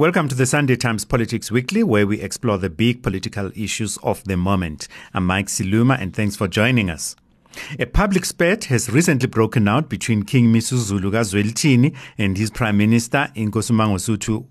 Welcome to the Sunday Times Politics Weekly, where we explore the big political issues of the moment. I'm Mike Siluma, and thanks for joining us. A public spat has recently broken out between King Misuzulu Zwelithini and his Prime Minister Inkosi Mangosuthu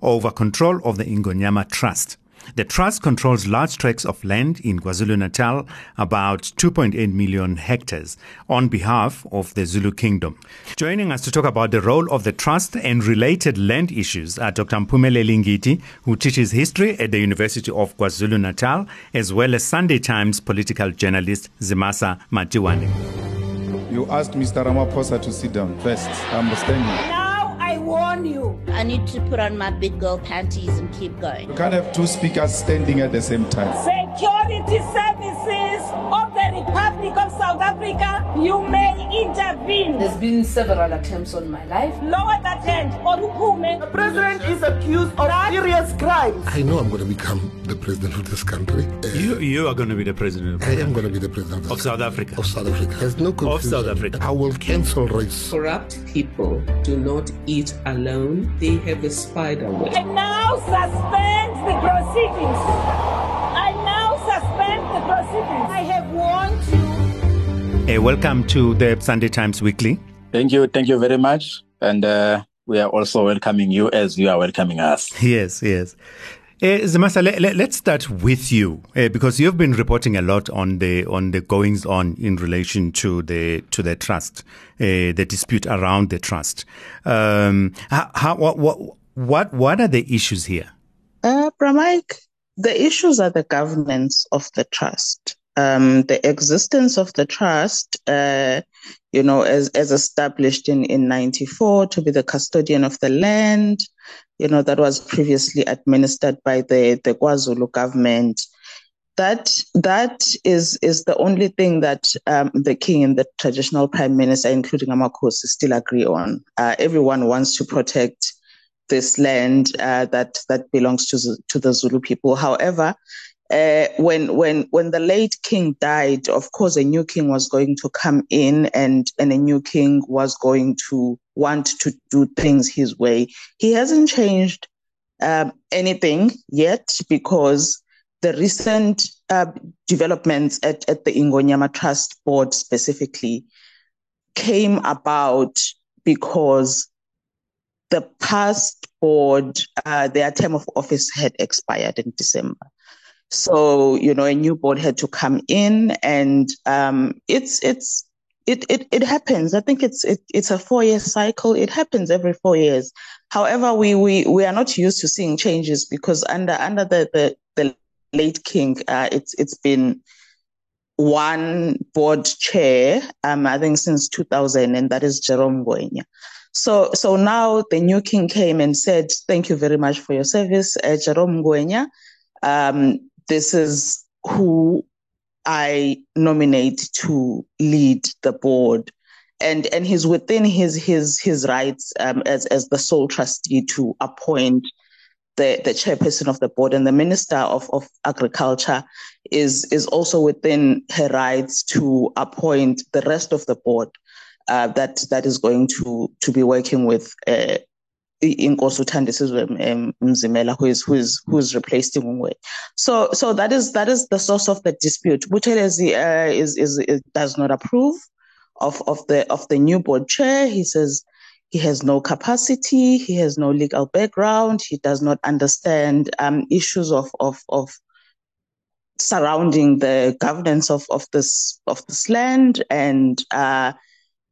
over control of the Ingonyama Trust. The trust controls large tracts of land in KwaZulu-Natal, about 2.8 million hectares, on behalf of the Zulu Kingdom. Joining us to talk about the role of the trust and related land issues are Dr. Mphumeleli Ngidi, who teaches history at the University of KwaZulu-Natal, as well as Sunday Times political journalist Zimasa Matiwane. You asked Mr. Ramaphosa to sit down first. I'm standing warn you. I need to put on my big girl panties and keep going. You can't have two speakers standing at the same time. Security services of the Republic of South Africa, you may intervene. There's been several attempts on my life. Lower that hand or The president is accused of serious crimes. I know I'm going to become the president of this country. Uh, you, you are going to be the president. I am going to be the president of, of South Africa. Of South Africa. There's no confusion. Of South Africa. I will cancel race. Corrupt people do not eat alone, they have a spider web. I now suspend the proceedings. I now suspend the proceedings. I have warned you. Hey, welcome to the Sunday Times Weekly. Thank you. Thank you very much. And uh, we are also welcoming you as you are welcoming us. Yes, yes. Uh, Zimasa, let, us let, start with you uh, because you've been reporting a lot on the on the goings on in relation to the to the trust, uh, the dispute around the trust. Um, how, how, what, what what what are the issues here? Uh, Bra Mike, the issues are the governance of the trust, um, the existence of the trust. Uh, you know, as as established in in '94 to be the custodian of the land you know, that was previously administered by the, the KwaZulu government. That that is is the only thing that um, the king and the traditional prime minister, including Amakhosi, still agree on. Uh, everyone wants to protect this land uh, that that belongs to to the Zulu people. However, uh, when when when the late king died, of course, a new king was going to come in, and and a new king was going to want to do things his way. He hasn't changed um, anything yet because the recent uh, developments at, at the Ingonyama Trust Board specifically came about because the past board, uh, their term of office had expired in December. So, you know, a new board had to come in and um, it's it's it, it it happens. I think it's it, it's a four year cycle. It happens every four years. However, we we we are not used to seeing changes because under under the the, the late king, uh, it's it's been one board chair, um, I think since 2000, and that is Jerome Ngwenya. So, so now the new king came and said, "Thank you very much for your service, uh, Jerome Ngwenya. Um, this is who I nominate to lead the board. And, and he's within his his his rights um, as as the sole trustee to appoint the, the chairperson of the board and the minister of, of agriculture is is also within her rights to appoint the rest of the board uh, that that is going to to be working with uh, inkosi uthandisizwe mzimela who is who is who is replaced Ngwenya. so so that is that is the source of the dispute. Buthelezi uh, is, is is does not approve of of the of the new board chair. He says he has no capacity he has no legal background he does not understand um, issues of of of surrounding the governance of of this of this land. And uh,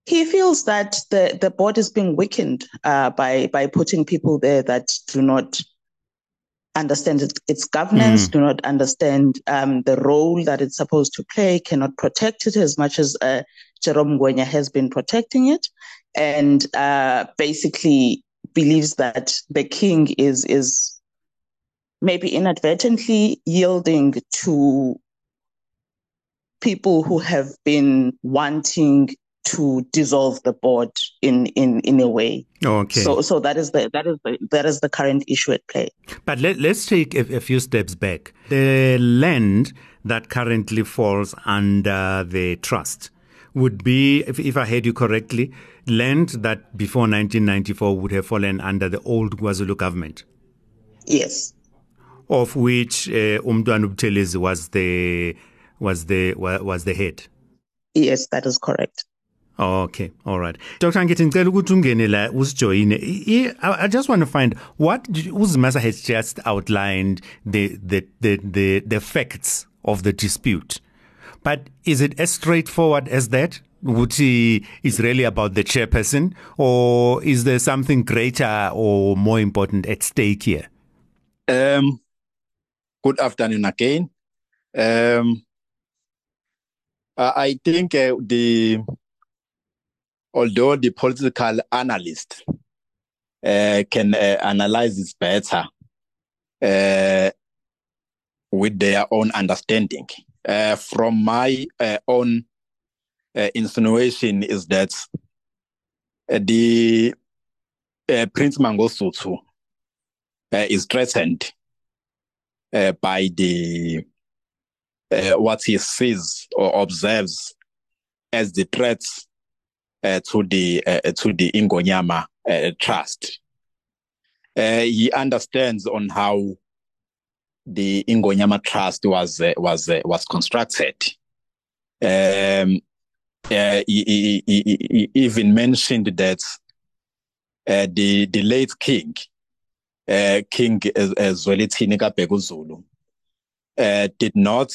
he feels that the, the board is being weakened uh, by by putting people there that do not understand its, its governance, mm. do not understand um, the role that it's supposed to play, cannot protect it as much as uh, Jerome Ngwenya has been protecting it, and uh, basically believes that the king is is maybe inadvertently yielding to people who have been wanting to dissolve the board in in in a way. Okay. So so that is the that is the that is the current issue at play. But let, let's take a, a few steps back. The land that currently falls under the trust would be, if, if I heard you correctly, land that before 1994 would have fallen under the old KwaZulu government. Yes. Of which uh, Buthelezi was the was the was the head. Yes, that is correct. Okay, all right. Dr. Ngidi ngicela ukuthi ungene la usijoyine. I just want to find what Uzimasa has just outlined the the the the, the facts of the dispute. But is it as straightforward as that? He is really about the chairperson, or is there something greater or more important at stake here? Um, good afternoon again. Um, I think uh, the although the political analyst uh, can uh, analyze this better uh, with their own understanding, uh, from my uh, own uh, insinuation is that the Prince Mangosuthu is threatened by the what he sees or observes as the threats to the to the Ingonyama trust. he understands on how the Ingonyama Trust was was was constructed. Um, uh, he, he, he, even mentioned that the the late king, uh, King Zwelithini Kabhekuzulu, uh, did not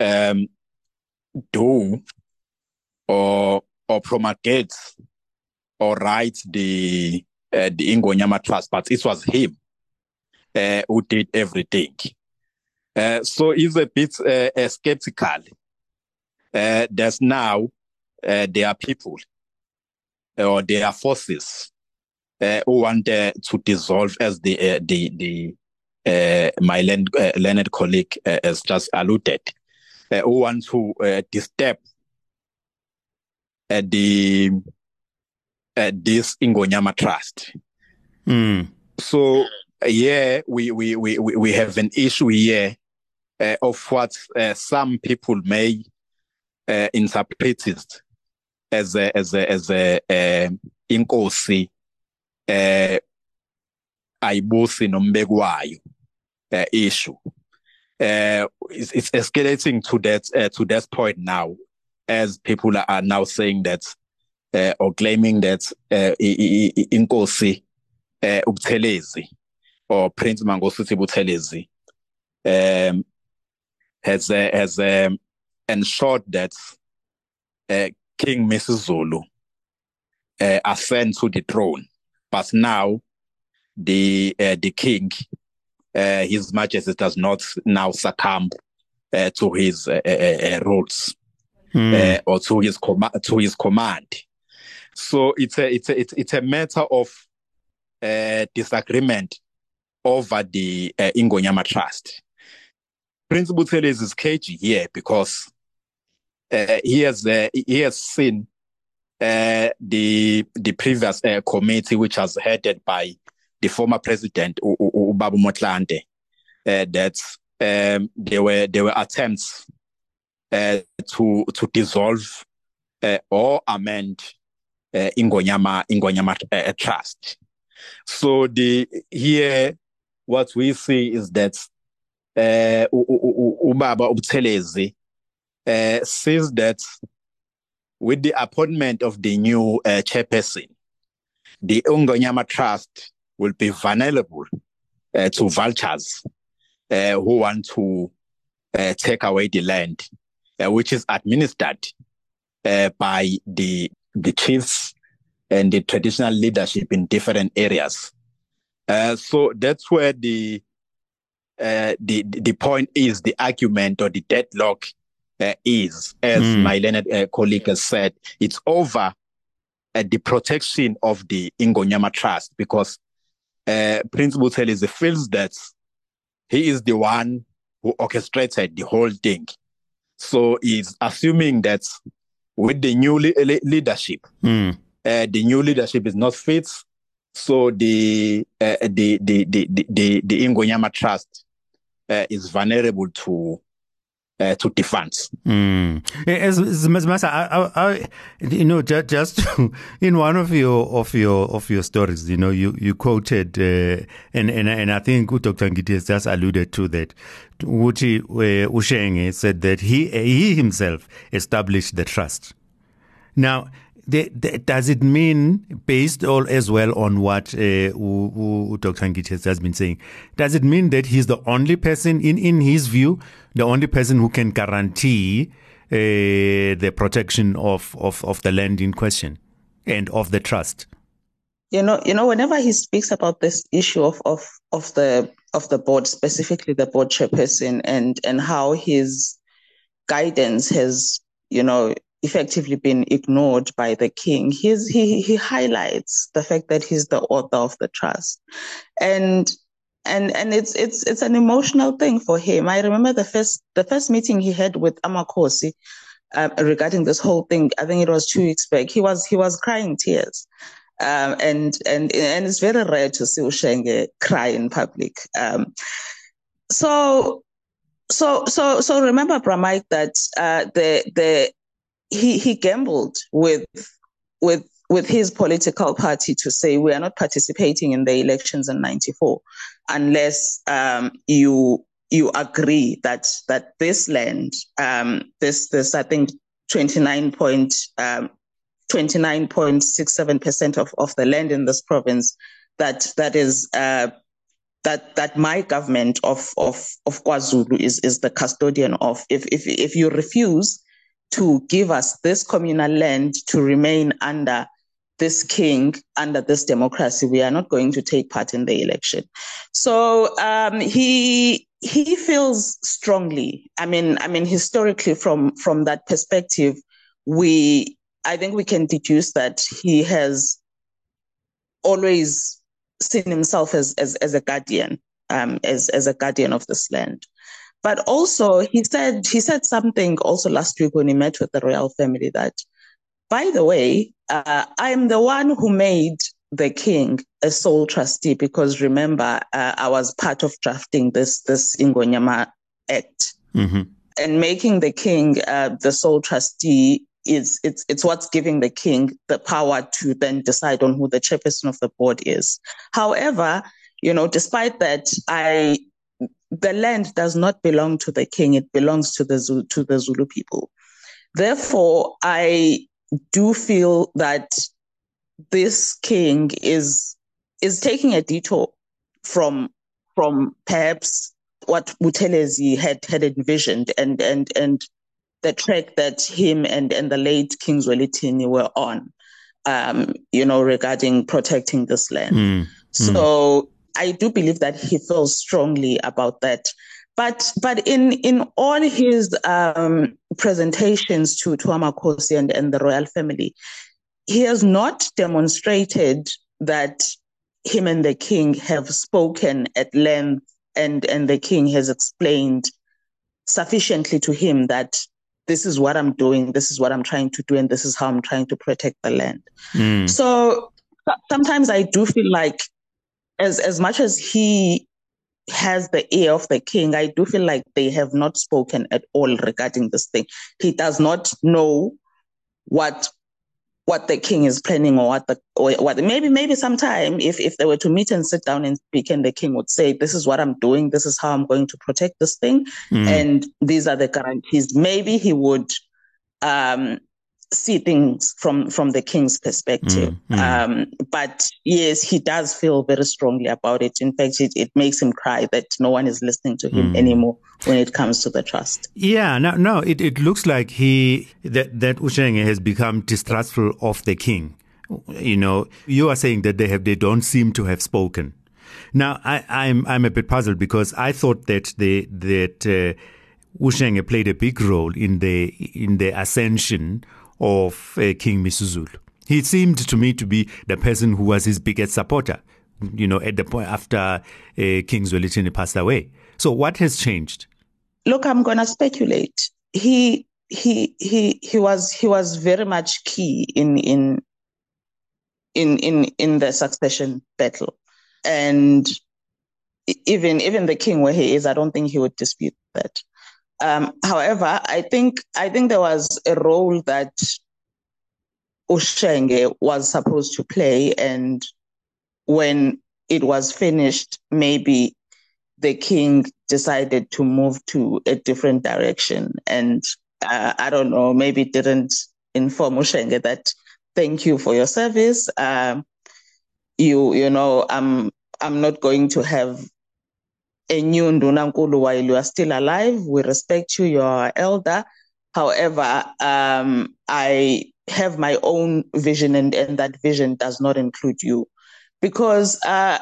um, do or or promulgate or write the uh, the Ingonyama Trust, but it was him uh, who did everything. Uh, so he's a bit uh, uh skeptical. Uh, there's now there are people or there are forces who want to dissolve, as the the the my learned, learned colleague has just alluded, who want to disturb the at this Ingonyama trust. Mm. So yeah, we, we, we, we have an issue here uh, of what uh, some people may uh, interpret it as a as a as a uh, inkosi uh, ayibusi nombekwayo uh, issue uh, it's, it's escalating to that uh, to that point now as people are now saying that uh, or claiming that uh, inkosi uh, or Prince Mangosuthu Buthelezi um, has uh, has um, ensured that uh, King Misuzulu uh, ascend to the throne, but now the uh, the king, uh, His Majesty, does not now succumb uh, to his uh, rules mm. or to his com- to his command. So it's a it's a it's, it's a matter of disagreement over the Ingonyama Trust. Prince Buthelezi is cagey here because uh, he has uh, he has seen uh, the the previous uh, committee, which was headed by the former president Ubabu Motlanthe, uh, that um, there were there were attempts uh, to to dissolve or amend Ingonyama Ingonyama Trust. So the here what we see is that uh, ubaba ubuthelezi uh, says that with the appointment of the new uh, chairperson the Ingonyama Trust will be vulnerable uh, to vultures uh, who want to uh, take away the land uh, which is administered uh, by the the chiefs and the traditional leadership in different areas uh, so that's where the uh, the the point is the argument or the deadlock uh, is, as mm. my learned uh, colleague has said, it's over uh, the protection of the Ingonyama Trust because uh, Prince Buthelezi feels that he is the one who orchestrated the whole thing. So he's assuming that with the new le- leadership, mm. the new leadership is not fit. So the the, the the the the the Ingonyama Trust uh, is vulnerable to uh, to defund. Mm. As, as, as I, I, I, you know, just, just in one of your of your of your stories, you know, you you quoted, uh, and and and I think Dr. Ngidi has just alluded to that. Uchi uh, Ushenge said that he he himself established the trust. Now, the, the, does it mean, based all as well on what uh, Dr. Ngidi has been saying, does it mean that he's the only person, in, in his view, the only person who can guarantee uh, the protection of, of, of the land in question and of the trust? You know, you know, whenever he speaks about this issue of, of, of the of the board, specifically the board chairperson, and and how his guidance has, you know, effectively been ignored by the king. He's, he he highlights the fact that he's the author of the trust, and and and it's it's it's an emotional thing for him. I remember the first the first meeting he had with Amakhosi uh, regarding this whole thing. I think it was two weeks back. He was he was crying tears. Um, and and and it's very rare to see Ushenge cry in public. Um, so so so so remember, Bra Mike, that uh, the the he he gambled with with with his political party to say we are not participating in the elections in 94 unless um, you you agree that that this land um, this this I think 29 point um, 29.67% of, of the land in this province that that is uh, that that my government of of of KwaZulu is is the custodian of. If if if you refuse to give us this communal land to remain under this king, under this democracy. We are not going to take part in the election. So um, he he feels strongly. I mean, I mean, historically, from from that perspective, we I think we can deduce that he has always seen himself as as, as a guardian, um, as as a guardian of this land. But also, he said he said something also last week when he met with the royal family that, by the way, uh, I'm the one who made the king a sole trustee because remember uh, I was part of drafting this this Ingonyama Act mm-hmm. and making the king uh, the sole trustee is it's it's what's giving the king the power to then decide on who the chairperson of the board is. However, you know, despite that, I the land does not belong to the king, it belongs to the Zulu, to the Zulu people. Therefore, I do feel that this king is is taking a detour from from perhaps what Buthelezi had had envisioned and and and the track that him and and the late King Zwelithini were on, um, you know, regarding protecting this land. Mm, so I do believe that he feels strongly about that. But but in in all his um, presentations to to Amakhosi and, and the royal family, he has not demonstrated that him and the king have spoken at length and and the king has explained sufficiently to him that this is what I'm doing, this is what I'm trying to do, and this is how I'm trying to protect the land. Mm. So sometimes I do feel like as as much as he has the ear of the king, I do feel like they have not spoken at all regarding this thing. He does not know what what the king is planning or what the or what maybe maybe sometime if if they were to meet and sit down and speak and the king would say this is what i'm doing this is how i'm going to protect this thing mm. and these are the guarantees maybe he would um see things from from the king's perspective. Mm, mm. Um, but yes, he does feel very strongly about it. In fact, it, it makes him cry that no one is listening to him mm. anymore when it comes to the trust. Yeah, no, no, it, it looks like he that that Ushenge has become distrustful of the king. You know, you are saying that they have they don't seem to have spoken. Now, I, I'm I'm a bit puzzled because I thought that the that. Uh, Ushenge played a big role in the in the ascension of uh, King Misuzulu. He seemed to me to be the person who was his biggest supporter, you know, at the point after uh, King Zwelithini passed away. So what has changed? Look, I'm going to speculate. He he he he was he was very much key in in in in in the succession battle, and even even the king where he is, I don't think he would dispute that. Um, however, I think I think there was a role that Ushenge was supposed to play, and when it was finished, maybe the king decided to move to a different direction, and uh, I don't know, maybe didn't inform Ushenge that thank you for your service. Um, you you know, I'm I'm not going to have a new Ndunankulu while you are still alive. We respect you, you're elder. However, um, I have my own vision, and, and that vision does not include you. Because uh,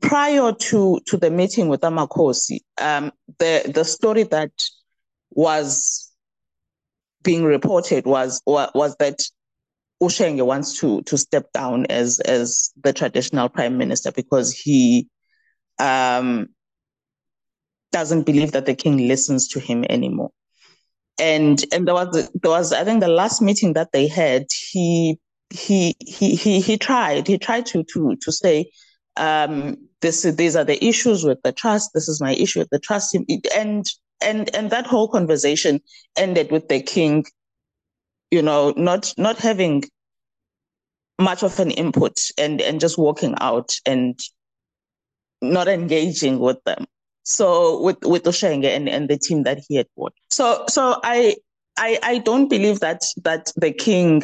prior to, to the meeting with Amakhosi, um, the, the story that was being reported was, was that Ushenge wants to, to step down as, as the traditional prime minister because he um, doesn't believe that the king listens to him anymore. And and there was there was I think the last meeting that they had, he he he he he tried he tried to to to say um, this these are the issues with the trust. This is my issue with the trust. And and and that whole conversation ended with the king, you know, not not having much of an input and and just walking out and not engaging with them. So with with Ushenge and, and the team that he had brought. So so I I I don't believe that that the king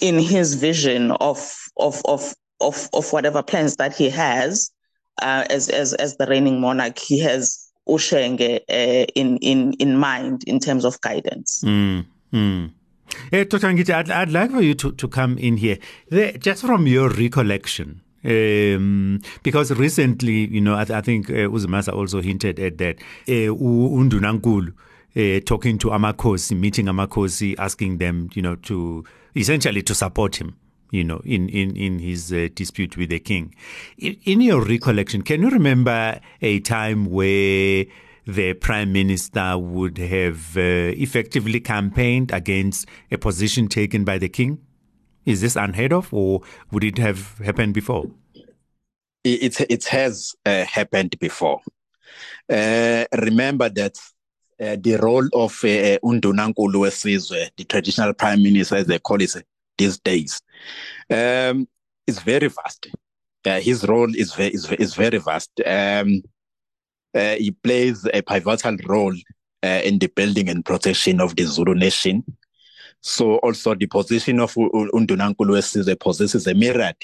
in his vision of of of of of whatever plans that he has uh, as as as the reigning monarch, he has Ushenge uh, in in in mind in terms of guidance. Mm, mm. Hey, Dr. I'd, I'd like for you to, to come in here. Just from your recollection, um, because recently, you know, I, I think uh, Uzimasa also hinted at that. Uh, uh, talking to Amakhosi, meeting Amakhosi, asking them, you know, to essentially to support him you know, in in in his uh, dispute with the king. In, in, your recollection, can you remember a time where the prime minister would have uh, effectively campaigned against a position taken by the king? Is this unheard of, or would it have happened before? It it has uh, happened before. Uh, remember that uh, the role of uh, Undunankulu the traditional prime minister, as they call it these days, um, is very vast. Uh, his role is very is, is very vast. Um, uh, he plays a pivotal role uh, in the building and protection of the Zulu nation. So also the position of Undunankulu Wesizwe possesses a myriad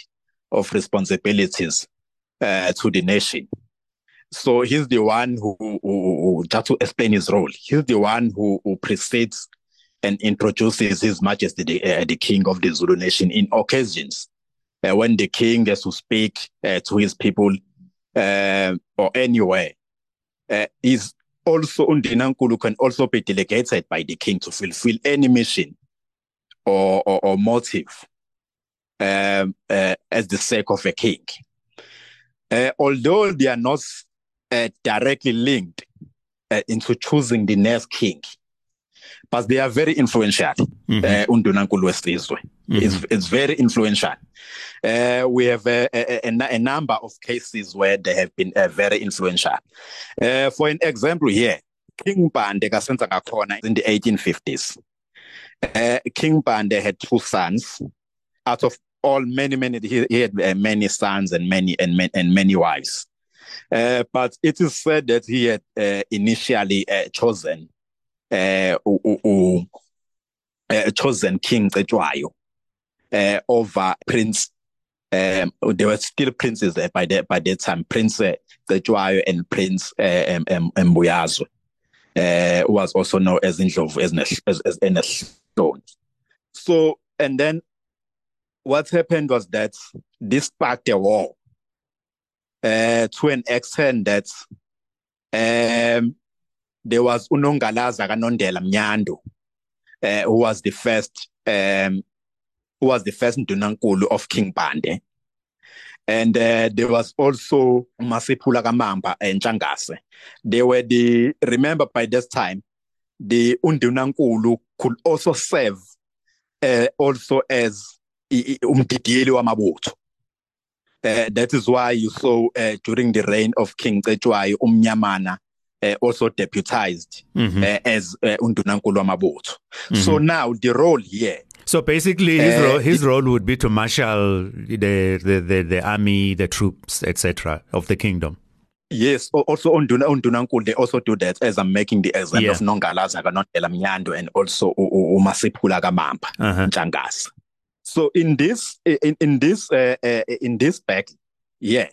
of responsibilities uh, to the nation. So he's the one who, who, who, just to explain his role, he's the one who, who precedes and introduces His Majesty the, uh, the King of the Zulu Nation in occasions uh, when the king has to speak uh, to his people uh, or anywhere. Uh, is also Undunankulu can also be delegated by the king to fulfill any mission or, or, or motive um, uh, as the sake of a king. Uh, although they are not uh, directly linked uh, into choosing the next king, but they are very influential. Mm-hmm. Uh, Undunankulu Wesizwe mm-hmm. it's very influential. Uh, we have a, a, a, number of cases where they have been uh, very influential. Uh, for an example here, King Mpande kasenza ngakhona in the 1850s. Uh, King Mpande had two sons. Out of all many many he, he had uh, many sons and many and, many and many wives. Uh, but it is said that he had uh, initially uh, chosen uh, uh, chosen King Cetshwayo over Prince. Um, there were still princes there by that by that time, Prince uh, and Prince uh, um, was also known as Ndlovu as, as, as Enehloni. So, and then what happened was that this sparked a war uh, to an extent that um, there was Unongalaza Kanondela Mnyando, uh, who was the first um, who was the first Ndunankulu of King Mpande. And uh, there was also Masiphula Kamamba Ntshangase. They were the, remember by this time, the Undunankulu could also serve uh, also as umdidiyeli wamabutho. Uh, that is why you saw uh, during the reign of King Cetshwayo, Umnyamana uh, also deputized Mhm. uh, as uh, Undunankulu Wamabutho. Mhm. So now the role here So basically, his Uh, role his role would be to marshal the the, the, the army, the troops, etc. of the kingdom. Yes, al- also Unduna Undunankulu they also do that as I'm making the example Yeah. of Nongalaza Kanotela Mnyando and also U- U- uMasiphula Kamamba Uh-huh. So in this in in this uh, uh, in this battle, yeah,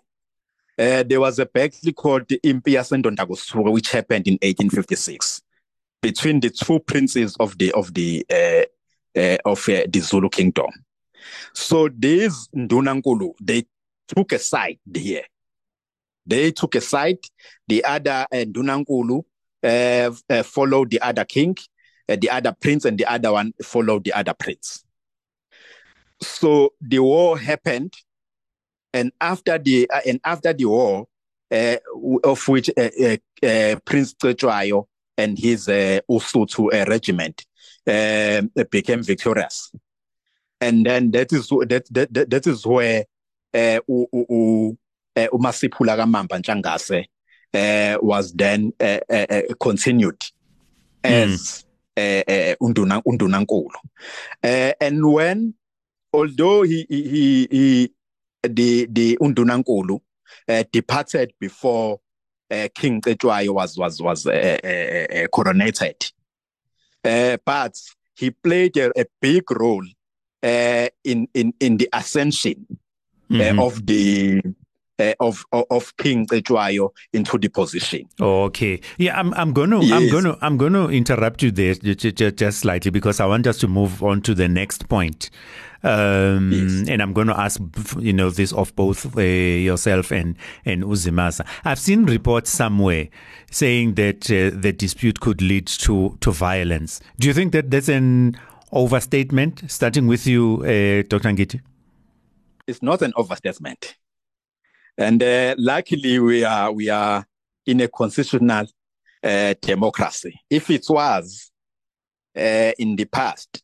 uh, there was a battle called the Impi Yasendondakusuka which happened in 1856 between the two princes of the of the uh, uh, of uh, the Zulu kingdom. So these Ndunankulu they took a side here. They took a side. The other Ndunankulu followed the other king, the other prince, and the other one followed the other prince. So the war happened, and after the uh, and after the war, uh, of which uh, uh, uh, Prince Cetshwayo and his uh, uh, regiment uh, became victorious, and then that is that that that, that is where uh, u- uh, uMasiphula Kamamba Ntshangase uh, was then uh, uh, uh, continued as uh, uh, Undunankulu, uh, and when although he he he, he the the Undunankulu uh, departed before uh, King Cetshwayo was was was uh, uh, uh, coronated, uh, but he played a, a big role uh, in in in the ascension Mhm. uh, of the uh, of, of King Cetshwayo into the position. Okay. Yeah, I'm I'm going to I'm going to I'm going to interrupt you there just, just slightly because I want us to move on to the next point. Um, Yes. and I'm going to ask you know this of both uh, yourself and and Uzimasa. I've seen reports somewhere saying that uh, the dispute could lead to to violence. Do you think that that's an overstatement starting with you uh, Dr. Ngidi? it's not an overstatement. And uh, luckily, we are we are in a constitutional uh, democracy. If it was uh, in the past,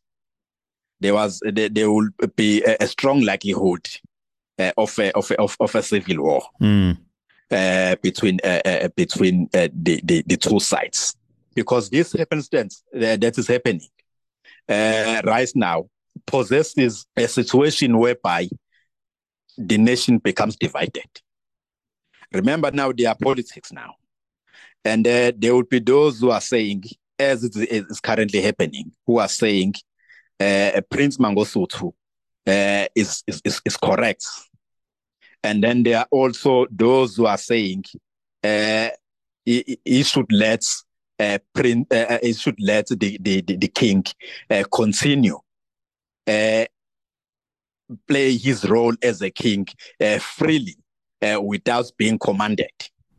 there was there, there will be a, a strong likelihood uh, of, a, of, a, of of a civil war Mm. uh, between uh, uh, between uh, the, the the two sides, because this happenstance uh, that is happening uh, right now possesses a situation whereby the nation becomes divided. Remember now, there are politics now, and uh, there will be those who are saying, as it is currently happening, who are saying uh, Prince Mangosuthu uh, is, is is correct, and then there are also those who are saying uh, he, he should let uh, Prince uh, he should let the the the, the king uh, continue. Uh, play his role as a king uh, freely uh, without being commanded.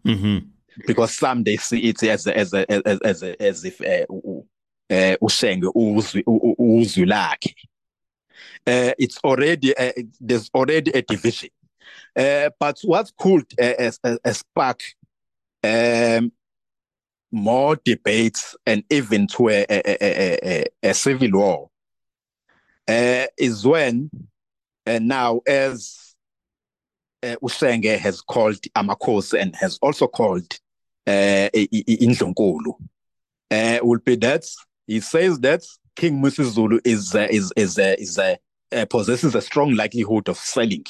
Hmm because some they see it as a, as a, as as, a, as if uh, uh, ushenge uzwi lakhe. Uh, it's already uh, there's already a division. Uh, but what could uh, spark um, more debates and even to a, a, a, a, a civil war uh, is when uh, now as uh, Ushenge has called Amakos and has also called uh, I- I- I- Indlunkulu, uh, will be that he says that King Misuzulu is uh, is is uh, is uh, uh, possesses a strong likelihood of selling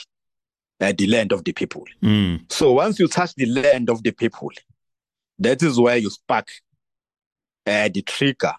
uh, the land of the people. Mm. So once you touch the land of the people, that is where you spark uh, the trigger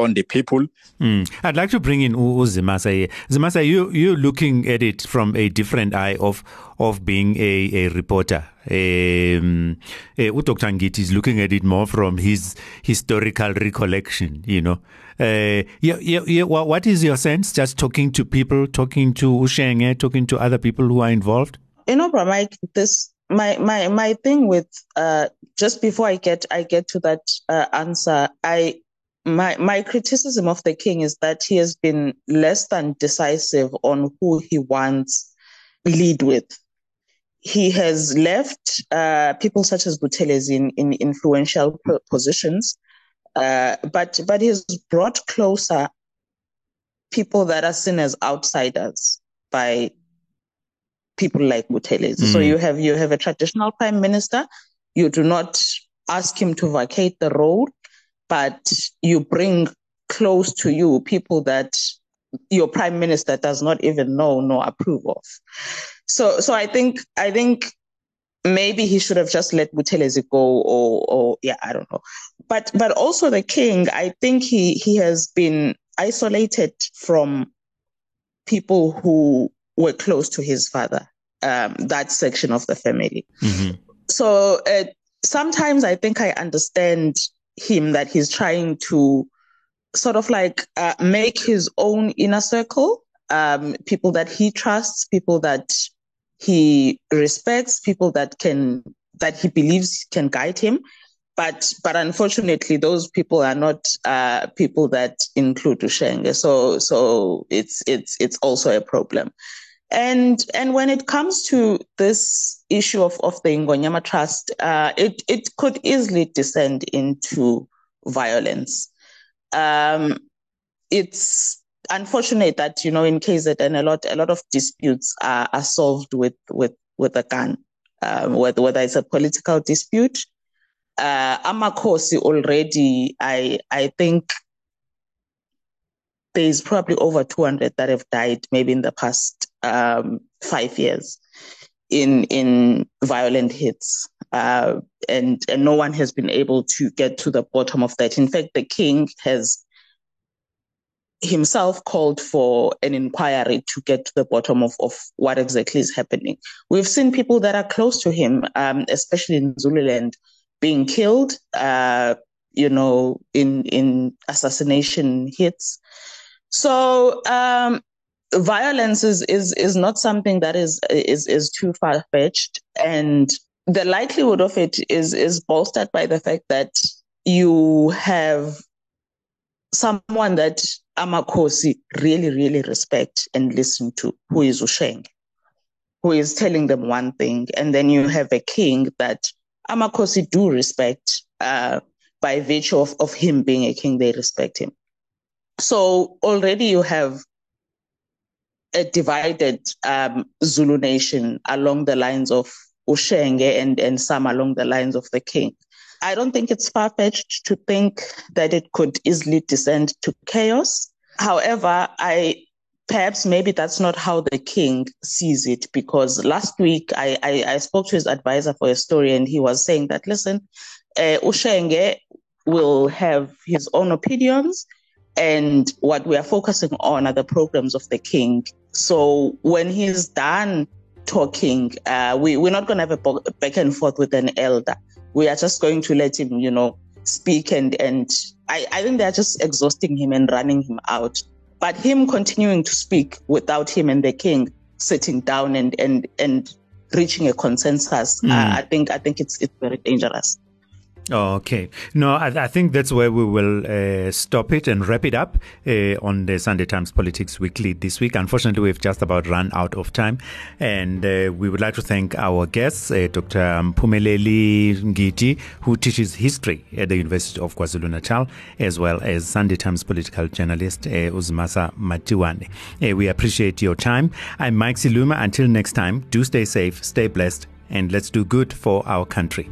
on the people. Mm. I'd like to bring in U- Uzimasa here. Zimasa, you you're looking at it from a different eye of of being a, a reporter. Um, uh, Dr. Ngidi is looking at it more from his historical recollection. You know, uh, yeah, yeah, yeah. What is your sense? Just talking to people, talking to Ushenge, talking to other people who are involved. you know, Bra Mike, this my my my thing with uh just before I get I get to that uh, answer, I my my criticism of the king is that he has been less than decisive on who he wants to lead with. He has left uh, people such as Buthelezi in, in influential positions, uh, but but he has brought closer people that are seen as outsiders by people like Buthelezi. So Mm. you have you have a traditional prime minister. You do not ask him to vacate the role, but you bring close to you people that your prime minister does not even know nor approve of. So, so I think I think maybe he should have just let Buthelezi go, or or yeah, I don't know. But but also the king, I think he he has been isolated from people who were close to his father. Um, that section of the family. Mm-hmm. So uh, sometimes I think I understand him that he's trying to sort of like uh, make his own inner circle, um, people that he trusts, people that he respects, people that can that he believes can guide him. But but unfortunately, those people are not uh, people that include Ushenge. So so it's it's it's also a problem. And and when it comes to this issue of, of the Ingonyama Trust, uh, it it could easily descend into violence. Um, it's unfortunate that you know in KZN a lot a lot of disputes are, are solved with with with a gun, um, whether whether it's a political dispute. Uh, Amakosi already, I I think there's probably over 200 that have died maybe in the past um, five years in in violent hits uh, and and no one has been able to get to the bottom of that in fact the king has himself called for an inquiry to get to the bottom of, of what exactly is happening. We've seen people that are close to him, um, especially in Zululand, being killed, uh, you know, in in assassination hits. So um, violence is, is is not something that is is is too far fetched, and the likelihood of it is is bolstered by the fact that you have someone that Amakosi really really respect and listen to, who is Ushenge, who is telling them one thing, and then you have a king that Amakosi do respect uh, by virtue of, of him being a king, they respect him. So already you have a divided um, Zulu nation along the lines of Ushenge and, and some along the lines of the king. I don't think it's far fetched to think that it could easily descend to chaos. However, I perhaps maybe that's not how the king sees it because last week I, I, I spoke to his advisor for a story and he was saying that listen, uh, Ushenge will have his own opinions and what we are focusing on are the programs of the king. So when he's done talking, uh, we, we're not going to have a back and forth with an elder. We are just going to let him, you know, speak. And, and I, I think they're just exhausting him and running him out. But him continuing to speak without him and the king sitting down and, and, and reaching a consensus, mm. uh, I think, I think it's, it's very dangerous. Okay. No, I, I, think that's where we will uh, stop it and wrap it up uh, on the Sunday Times Politics Weekly this week. Unfortunately, we've just about run out of time. And uh, we would like to thank our guests, uh, Dr. Mphumeleli Ngidi, who teaches history at the University of KwaZulu Natal, as well as Sunday Times political journalist uh, Uzimasa Matiwane. Uh, we appreciate your time. I'm Mike Siluma. Until next time, do stay safe, stay blessed, and let's do good for our country.